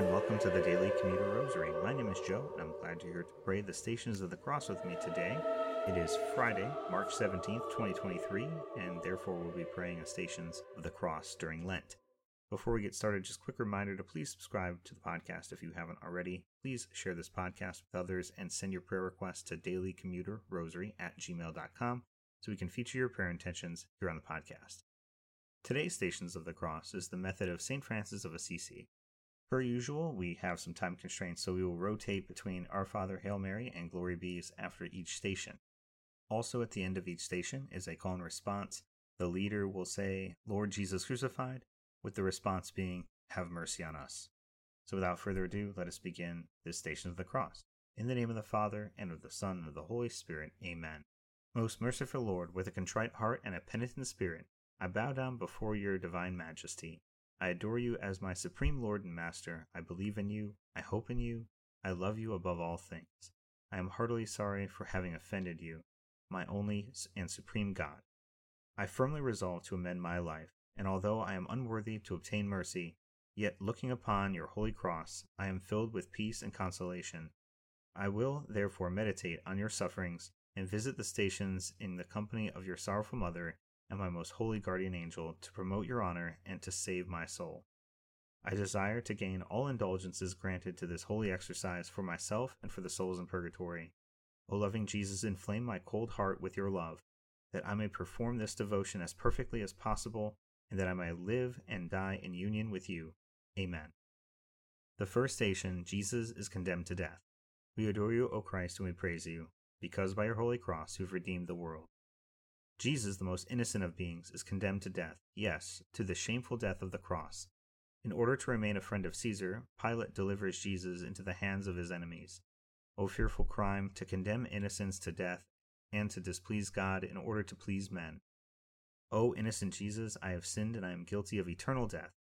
And welcome to the Daily Commuter Rosary. My name is Joe, and I'm glad you're here to pray the Stations of the Cross with me today. It is Friday, March 17th, 2023, and therefore we'll be praying the Stations of the Cross during Lent. Before we get started, just a quick reminder to please subscribe to the podcast if you haven't already. Please share this podcast with others and send your prayer requests to dailycommuterrosary at gmail.com so we can feature your prayer intentions here on the podcast. Today's Stations of the Cross is the method of St. Francis of Assisi. Per usual, we have some time constraints, so we will rotate between Our Father, Hail Mary, and Glory Be's after each station. Also, at the end of each station is a call and response. The leader will say, Lord Jesus crucified, with the response being, Have mercy on us. So, without further ado, let us begin this station of the cross. In the name of the Father, and of the Son, and of the Holy Spirit, Amen. Most merciful Lord, with a contrite heart and a penitent spirit, I bow down before your divine majesty. I adore you as my supreme Lord and Master. I believe in you. I hope in you. I love you above all things. I am heartily sorry for having offended you, my only and supreme God. I firmly resolve to amend my life, and although I am unworthy to obtain mercy, yet looking upon your holy cross, I am filled with peace and consolation. I will, therefore, meditate on your sufferings and visit the stations in the company of your sorrowful mother and my most holy guardian angel to promote your honor and to save my soul. I desire to gain all indulgences granted to this holy exercise for myself and for the souls in purgatory. O loving Jesus, inflame my cold heart with your love, that I may perform this devotion as perfectly as possible, and that I may live and die in union with you. Amen. The first station, Jesus is condemned to death. We adore you, O Christ, and we praise you, because by your holy cross you have redeemed the world. Jesus, the most innocent of beings, is condemned to death, yes, to the shameful death of the cross. In order to remain a friend of Caesar, Pilate delivers Jesus into the hands of his enemies. O fearful crime, to condemn innocence to death, and to displease God in order to please men. O innocent Jesus, I have sinned and I am guilty of eternal death.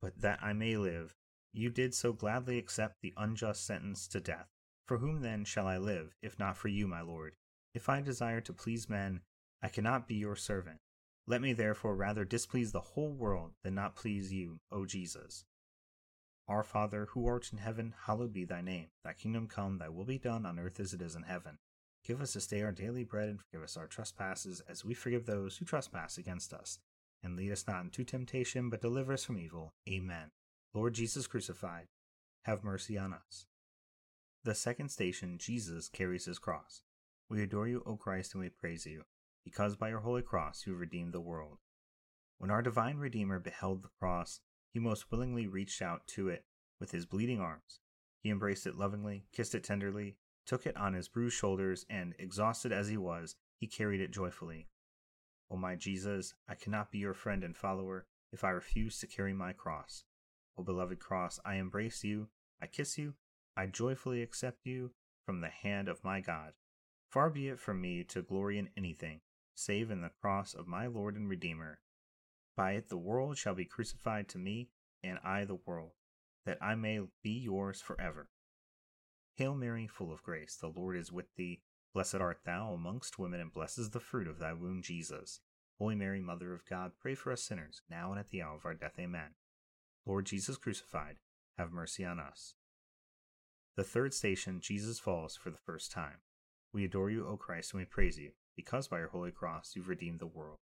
But that I may live, you did so gladly accept the unjust sentence to death. For whom then shall I live, if not for you, my Lord? If I desire to please men, I cannot be your servant. Let me therefore rather displease the whole world than not please you, O Jesus. Our Father, who art in heaven, hallowed be thy name. Thy kingdom come, thy will be done on earth as it is in heaven. Give us this day our daily bread, and forgive us our trespasses, as we forgive those who trespass against us. And lead us not into temptation, but deliver us from evil. Amen. Lord Jesus crucified, have mercy on us. The second station, Jesus carries his cross. We adore you, O Christ, and we praise you because by your holy cross you have redeemed the world. When our divine Redeemer beheld the cross, he most willingly reached out to it with his bleeding arms. He embraced it lovingly, kissed it tenderly, took it on his bruised shoulders, and, exhausted as he was, he carried it joyfully. O my Jesus, I cannot be your friend and follower if I refuse to carry my cross. O beloved cross, I embrace you, I kiss you, I joyfully accept you from the hand of my God. Far be it from me to glory in anything save in the cross of my Lord and Redeemer. By it the world shall be crucified to me, and I the world, that I may be yours forever. Hail Mary, full of grace, the Lord is with thee. Blessed art thou amongst women, and blessed is the fruit of thy womb, Jesus. Holy Mary, Mother of God, pray for us sinners, now and at the hour of our death. Amen. Lord Jesus crucified, have mercy on us. The third station, Jesus falls for the first time. We adore you, O Christ, and we praise you because by your holy cross you've redeemed the world.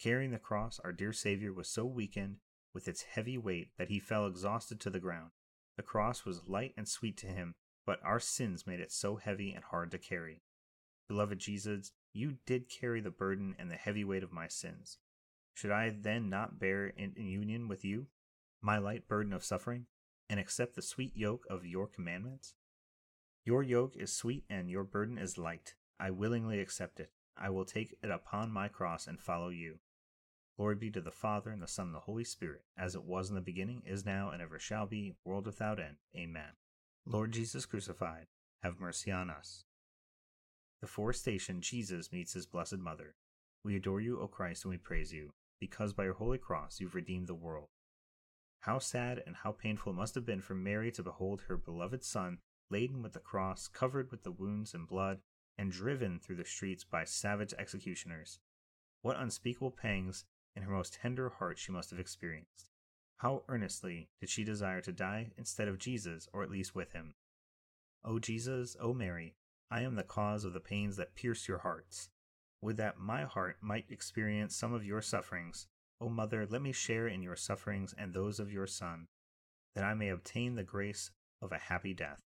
Carrying the cross, our dear Savior was so weakened with its heavy weight that he fell exhausted to the ground. The cross was light and sweet to him, but our sins made it so heavy and hard to carry. Beloved Jesus, you did carry the burden and the heavy weight of my sins. Should I then not bear in union with you my light burden of suffering, and accept the sweet yoke of your commandments? Your yoke is sweet and your burden is light. I willingly accept it. I will take it upon my cross and follow you. Glory be to the Father, and the Son, and the Holy Spirit, as it was in the beginning, is now, and ever shall be, world without end. Amen. Lord Jesus crucified, have mercy on us. The fourth station, Jesus meets his blessed mother. We adore you, O Christ, and we praise you, because by your holy cross you've redeemed the world. How sad and how painful it must have been for Mary to behold her beloved Son laden with the cross, covered with the wounds and blood, and driven through the streets by savage executioners. What unspeakable pangs in her most tender heart she must have experienced. How earnestly did she desire to die instead of Jesus, or at least with him? O Jesus, O Mary, I am the cause of the pains that pierce your hearts. Would that my heart might experience some of your sufferings. O Mother, let me share in your sufferings and those of your Son, that I may obtain the grace of a happy death.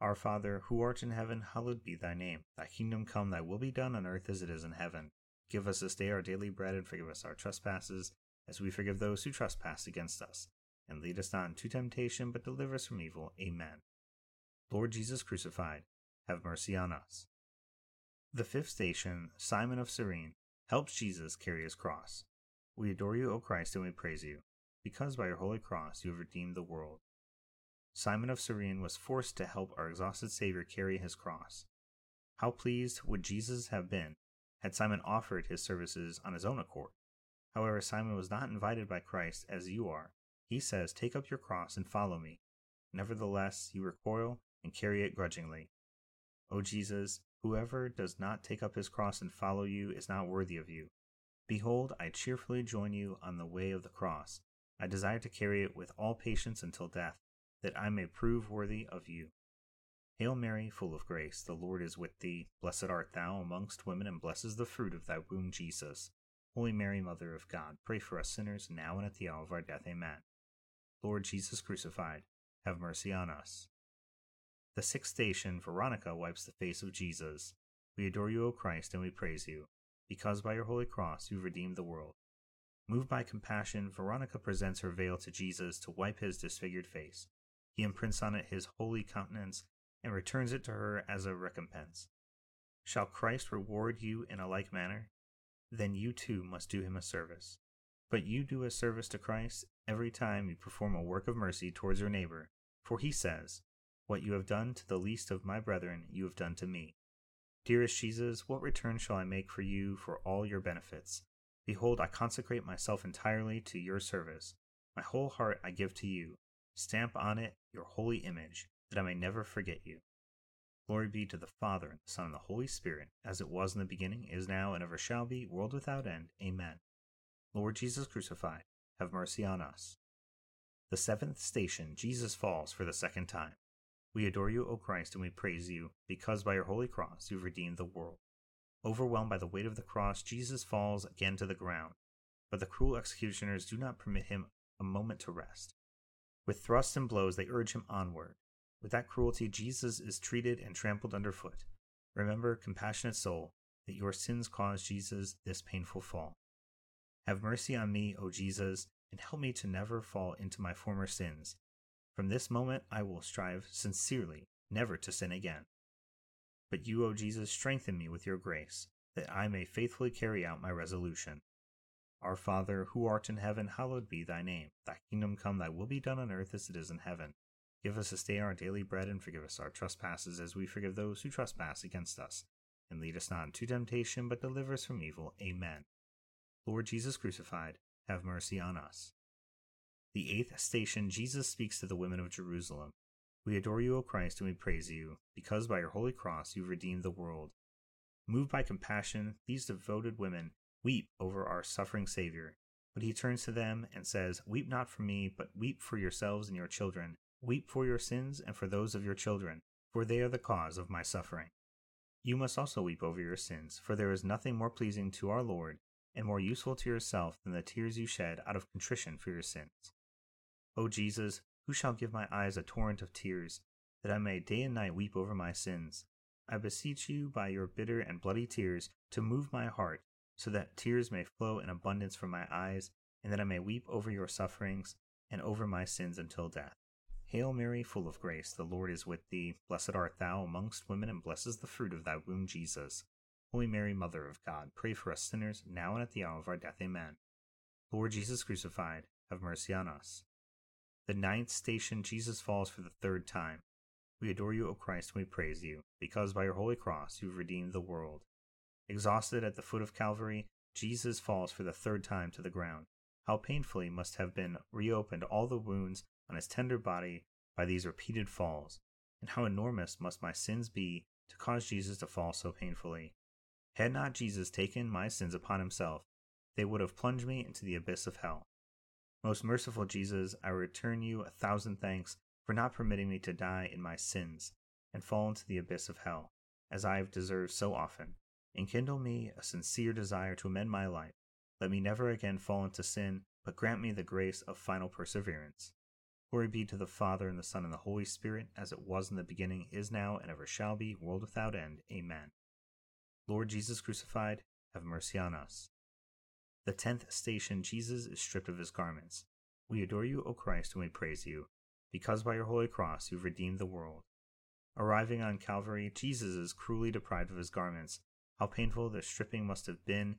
Our Father, who art in heaven, hallowed be thy name. Thy kingdom come, thy will be done on earth as it is in heaven. Give us this day our daily bread, and forgive us our trespasses, as we forgive those who trespass against us. And lead us not into temptation, but deliver us from evil. Amen. Lord Jesus crucified, have mercy on us. The fifth station, Simon of Cyrene, helps Jesus carry his cross. We adore you, O Christ, and we praise you, because by your holy cross you have redeemed the world. Simon of Cyrene was forced to help our exhausted Savior carry his cross. How pleased would Jesus have been had Simon offered his services on his own accord? However, Simon was not invited by Christ as you are. He says, Take up your cross and follow me. Nevertheless, you recoil and carry it grudgingly. O Jesus, whoever does not take up his cross and follow you is not worthy of you. Behold, I cheerfully join you on the way of the cross. I desire to carry it with all patience until death that I may prove worthy of you. Hail Mary, full of grace, the Lord is with thee. Blessed art thou amongst women, and blessed is the fruit of thy womb, Jesus. Holy Mary, Mother of God, pray for us sinners, now and at the hour of our death. Amen. Lord Jesus crucified, have mercy on us. The sixth station, Veronica wipes the face of Jesus. We adore you, O Christ, and we praise you, because by your holy cross you redeemed the world. Moved by compassion, Veronica presents her veil to Jesus to wipe his disfigured face. He imprints on it his holy countenance and returns it to her as a recompense. Shall Christ reward you in a like manner? Then you too must do him a service. But you do a service to Christ every time you perform a work of mercy towards your neighbor, for he says, What you have done to the least of my brethren, you have done to me. Dearest Jesus, what return shall I make for you for all your benefits? Behold, I consecrate myself entirely to your service. My whole heart I give to you. Stamp on it your holy image, that I may never forget you. Glory be to the Father, and the Son, and the Holy Spirit, as it was in the beginning, is now, and ever shall be, world without end. Amen. Lord Jesus crucified, have mercy on us. The seventh station, Jesus falls for the second time. We adore you, O Christ, and we praise you, because by your holy cross you've redeemed the world. Overwhelmed by the weight of the cross, Jesus falls again to the ground, but the cruel executioners do not permit him a moment to rest. With thrusts and blows, they urge him onward. With that cruelty, Jesus is treated and trampled underfoot. Remember, compassionate soul, that your sins caused Jesus this painful fall. Have mercy on me, O Jesus, and help me to never fall into my former sins. From this moment, I will strive sincerely never to sin again. But you, O Jesus, strengthen me with your grace, that I may faithfully carry out my resolution. Our Father, who art in heaven, hallowed be thy name. Thy kingdom come, thy will be done on earth as it is in heaven. Give us this day our daily bread, and forgive us our trespasses as we forgive those who trespass against us. And lead us not into temptation, but deliver us from evil. Amen. Lord Jesus crucified, have mercy on us. The eighth station, Jesus speaks to the women of Jerusalem. We adore you, O Christ, and we praise you, because by your holy cross you've redeemed the world. Moved by compassion, these devoted women Weep over our suffering Savior. But he turns to them and says, Weep not for me, but weep for yourselves and your children. Weep for your sins and for those of your children, for they are the cause of my suffering. You must also weep over your sins, for there is nothing more pleasing to our Lord and more useful to yourself than the tears you shed out of contrition for your sins. O Jesus, who shall give my eyes a torrent of tears, that I may day and night weep over my sins? I beseech you by your bitter and bloody tears to move my heart so that tears may flow in abundance from my eyes, and that I may weep over your sufferings and over my sins until death. Hail Mary, full of grace, the Lord is with thee. Blessed art thou amongst women, and blessed is the fruit of thy womb, Jesus. Holy Mary, Mother of God, pray for us sinners, now and at the hour of our death. Amen. Lord Jesus crucified, have mercy on us. The ninth station, Jesus falls for the third time. We adore you, O Christ, and we praise you, because by your holy cross you've redeemed the world. Exhausted at the foot of Calvary, Jesus falls for the third time to the ground. How painfully must have been reopened all the wounds on his tender body by these repeated falls, and how enormous must my sins be to cause Jesus to fall so painfully. Had not Jesus taken my sins upon himself, they would have plunged me into the abyss of hell. Most merciful Jesus, I return you a thousand thanks for not permitting me to die in my sins and fall into the abyss of hell, as I have deserved so often. Enkindle me a sincere desire to amend my life. Let me never again fall into sin, but grant me the grace of final perseverance. Glory be to the Father, and the Son, and the Holy Spirit, as it was in the beginning, is now, and ever shall be, world without end. Amen. Lord Jesus crucified, have mercy on us. The tenth station, Jesus is stripped of his garments. We adore you, O Christ, and we praise you, because by your holy cross you've redeemed the world. Arriving on Calvary, Jesus is cruelly deprived of his garments. How painful the stripping must have been,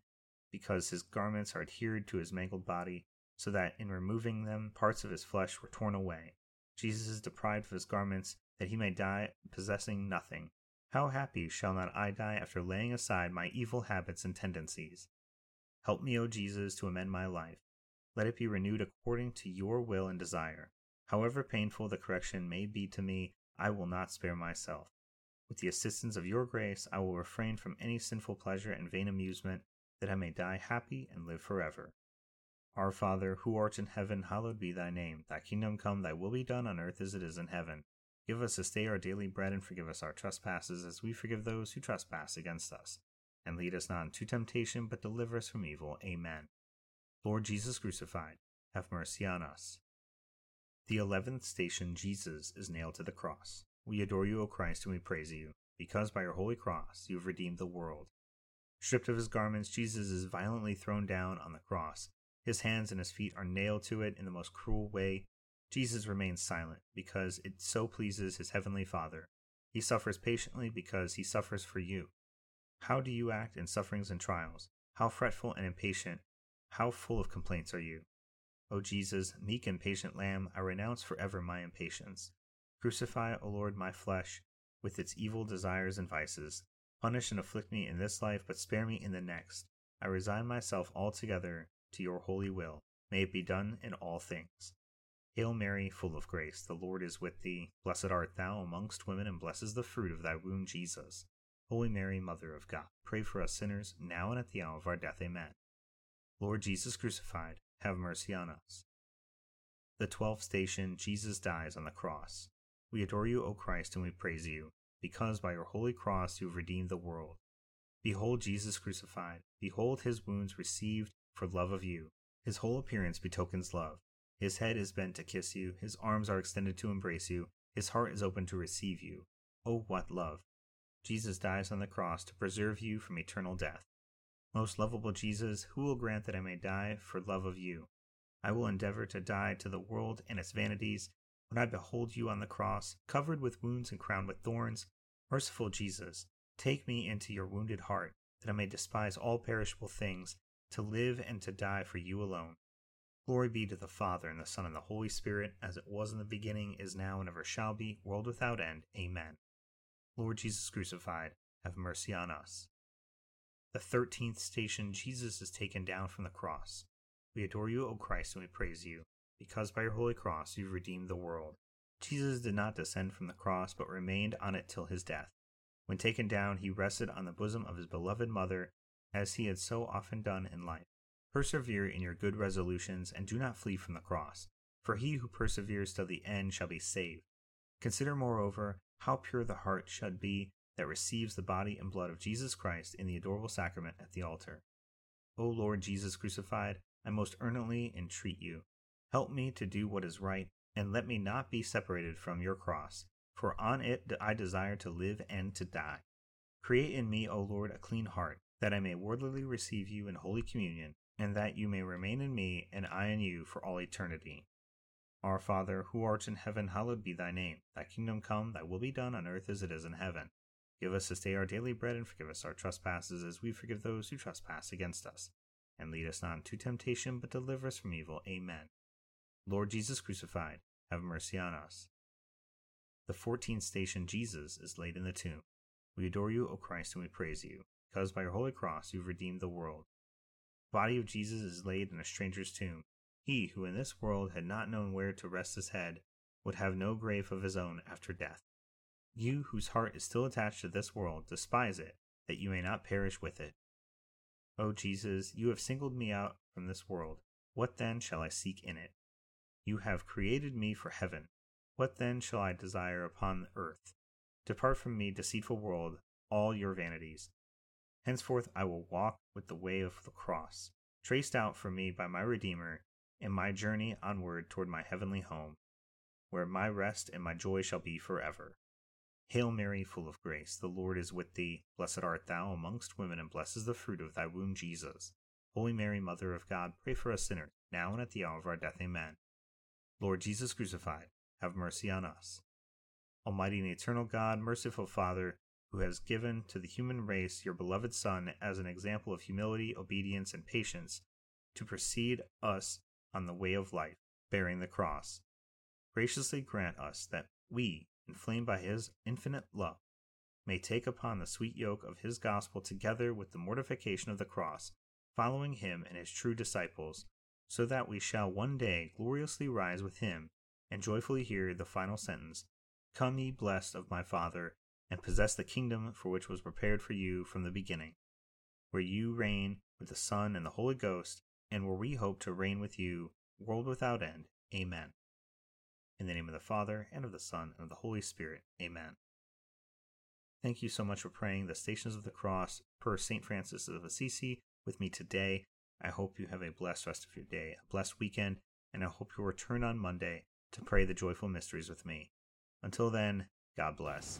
because his garments are adhered to his mangled body, so that in removing them parts of his flesh were torn away. Jesus is deprived of his garments, that he may die possessing nothing. How happy shall not I die after laying aside my evil habits and tendencies? Help me, O Jesus, to amend my life. Let it be renewed according to your will and desire. However painful the correction may be to me, I will not spare myself. With the assistance of your grace, I will refrain from any sinful pleasure and vain amusement, that I may die happy and live forever. Our Father, who art in heaven, hallowed be thy name. Thy kingdom come, thy will be done on earth as it is in heaven. Give us this day our daily bread, and forgive us our trespasses, as we forgive those who trespass against us. And lead us not into temptation, but deliver us from evil. Amen. Lord Jesus crucified, have mercy on us. The eleventh station, Jesus, is nailed to the cross. We adore you, O Christ, and we praise you, because by your holy cross you have redeemed the world. Stripped of his garments, Jesus is violently thrown down on the cross. His hands and his feet are nailed to it in the most cruel way. Jesus remains silent because it so pleases his heavenly Father. He suffers patiently because he suffers for you. How do you act in sufferings and trials? How fretful and impatient, how full of complaints are you? O Jesus, meek and patient Lamb, I renounce forever my impatience. Crucify, O Lord, my flesh, with its evil desires and vices. Punish and afflict me in this life, but spare me in the next. I resign myself altogether to your holy will. May it be done in all things. Hail Mary, full of grace, the Lord is with thee. Blessed art thou amongst women, and blessed is the fruit of thy womb, Jesus. Holy Mary, Mother of God, pray for us sinners, now and at the hour of our death. Amen. Lord Jesus crucified, have mercy on us. The twelfth station, Jesus dies on the cross. We adore you, O Christ, and we praise you, because by your holy cross you have redeemed the world. Behold Jesus crucified. Behold his wounds received for love of you. His whole appearance betokens love. His head is bent to kiss you, his arms are extended to embrace you, his heart is open to receive you. Oh, what love! Jesus dies on the cross to preserve you from eternal death. Most lovable Jesus, who will grant that I may die for love of you? I will endeavor to die to the world and its vanities when I behold you on the cross, covered with wounds and crowned with thorns. Merciful Jesus, take me into your wounded heart, that I may despise all perishable things, to live and to die for you alone. Glory be to the Father, and the Son, and the Holy Spirit, as it was in the beginning, is now, and ever shall be, world without end. Amen. Lord Jesus crucified, have mercy on us. The thirteenth station, Jesus is taken down from the cross. We adore you, O Christ, and we praise you, because by your holy cross you've redeemed the world. Jesus did not descend from the cross, but remained on it till his death. When taken down, he rested on the bosom of his beloved mother, as he had so often done in life. Persevere in your good resolutions, and do not flee from the cross, for he who perseveres till the end shall be saved. Consider, moreover, how pure the heart should be that receives the body and blood of Jesus Christ in the adorable sacrament at the altar. O Lord Jesus crucified, I most earnestly entreat you, help me to do what is right, and let me not be separated from your cross, for on it I desire to live and to die. Create in me, O Lord, a clean heart, that I may worthily receive you in holy communion, and that you may remain in me and I in you for all eternity. Our Father, who art in heaven, hallowed be thy name. Thy kingdom come, thy will be done on earth as it is in heaven. Give us this day our daily bread, and forgive us our trespasses, as we forgive those who trespass against us. And lead us not into temptation, but deliver us from evil. Amen. Lord Jesus crucified, have mercy on us. The fourteenth station, Jesus, is laid in the tomb. We adore you, O Christ, and we praise you, because by your holy cross you've redeemed the world. The body of Jesus is laid in a stranger's tomb. He who in this world had not known where to rest his head would have no grave of his own after death. You whose heart is still attached to this world, despise it, that you may not perish with it. O Jesus, you have singled me out from this world. What then shall I seek in it? You have created me for heaven. What then shall I desire upon earth? Depart from me, deceitful world, all your vanities. Henceforth I will walk with the way of the cross, traced out for me by my Redeemer, in my journey onward toward my heavenly home, where my rest and my joy shall be forever. Hail Mary, full of grace, the Lord is with thee. Blessed art thou amongst women, and blessed is the fruit of thy womb, Jesus. Holy Mary, Mother of God, pray for us sinners, now and at the hour of our death. Amen. Lord Jesus crucified, have mercy on us. Almighty and eternal God, merciful Father, who has given to the human race your beloved Son as an example of humility, obedience, and patience, to precede us on the way of life, bearing the cross. Graciously grant us that we, inflamed by his infinite love, may take upon the sweet yoke of his gospel together with the mortification of the cross, following him and his true disciples, so that we shall one day gloriously rise with him and joyfully hear the final sentence Come, ye blessed of my Father, and possess the kingdom for which was prepared for you from the beginning, where you reign with the Son and the Holy Ghost, and where we hope to reign with you, world without end. Amen. In the name of the Father, and of the Son, and of the Holy Spirit. Amen. Thank you so much for praying the Stations of the Cross per St. Francis of Assisi with me today. I hope you have a blessed rest of your day, a blessed weekend, and I hope you'll return on Monday to pray the joyful mysteries with me. Until then, God bless.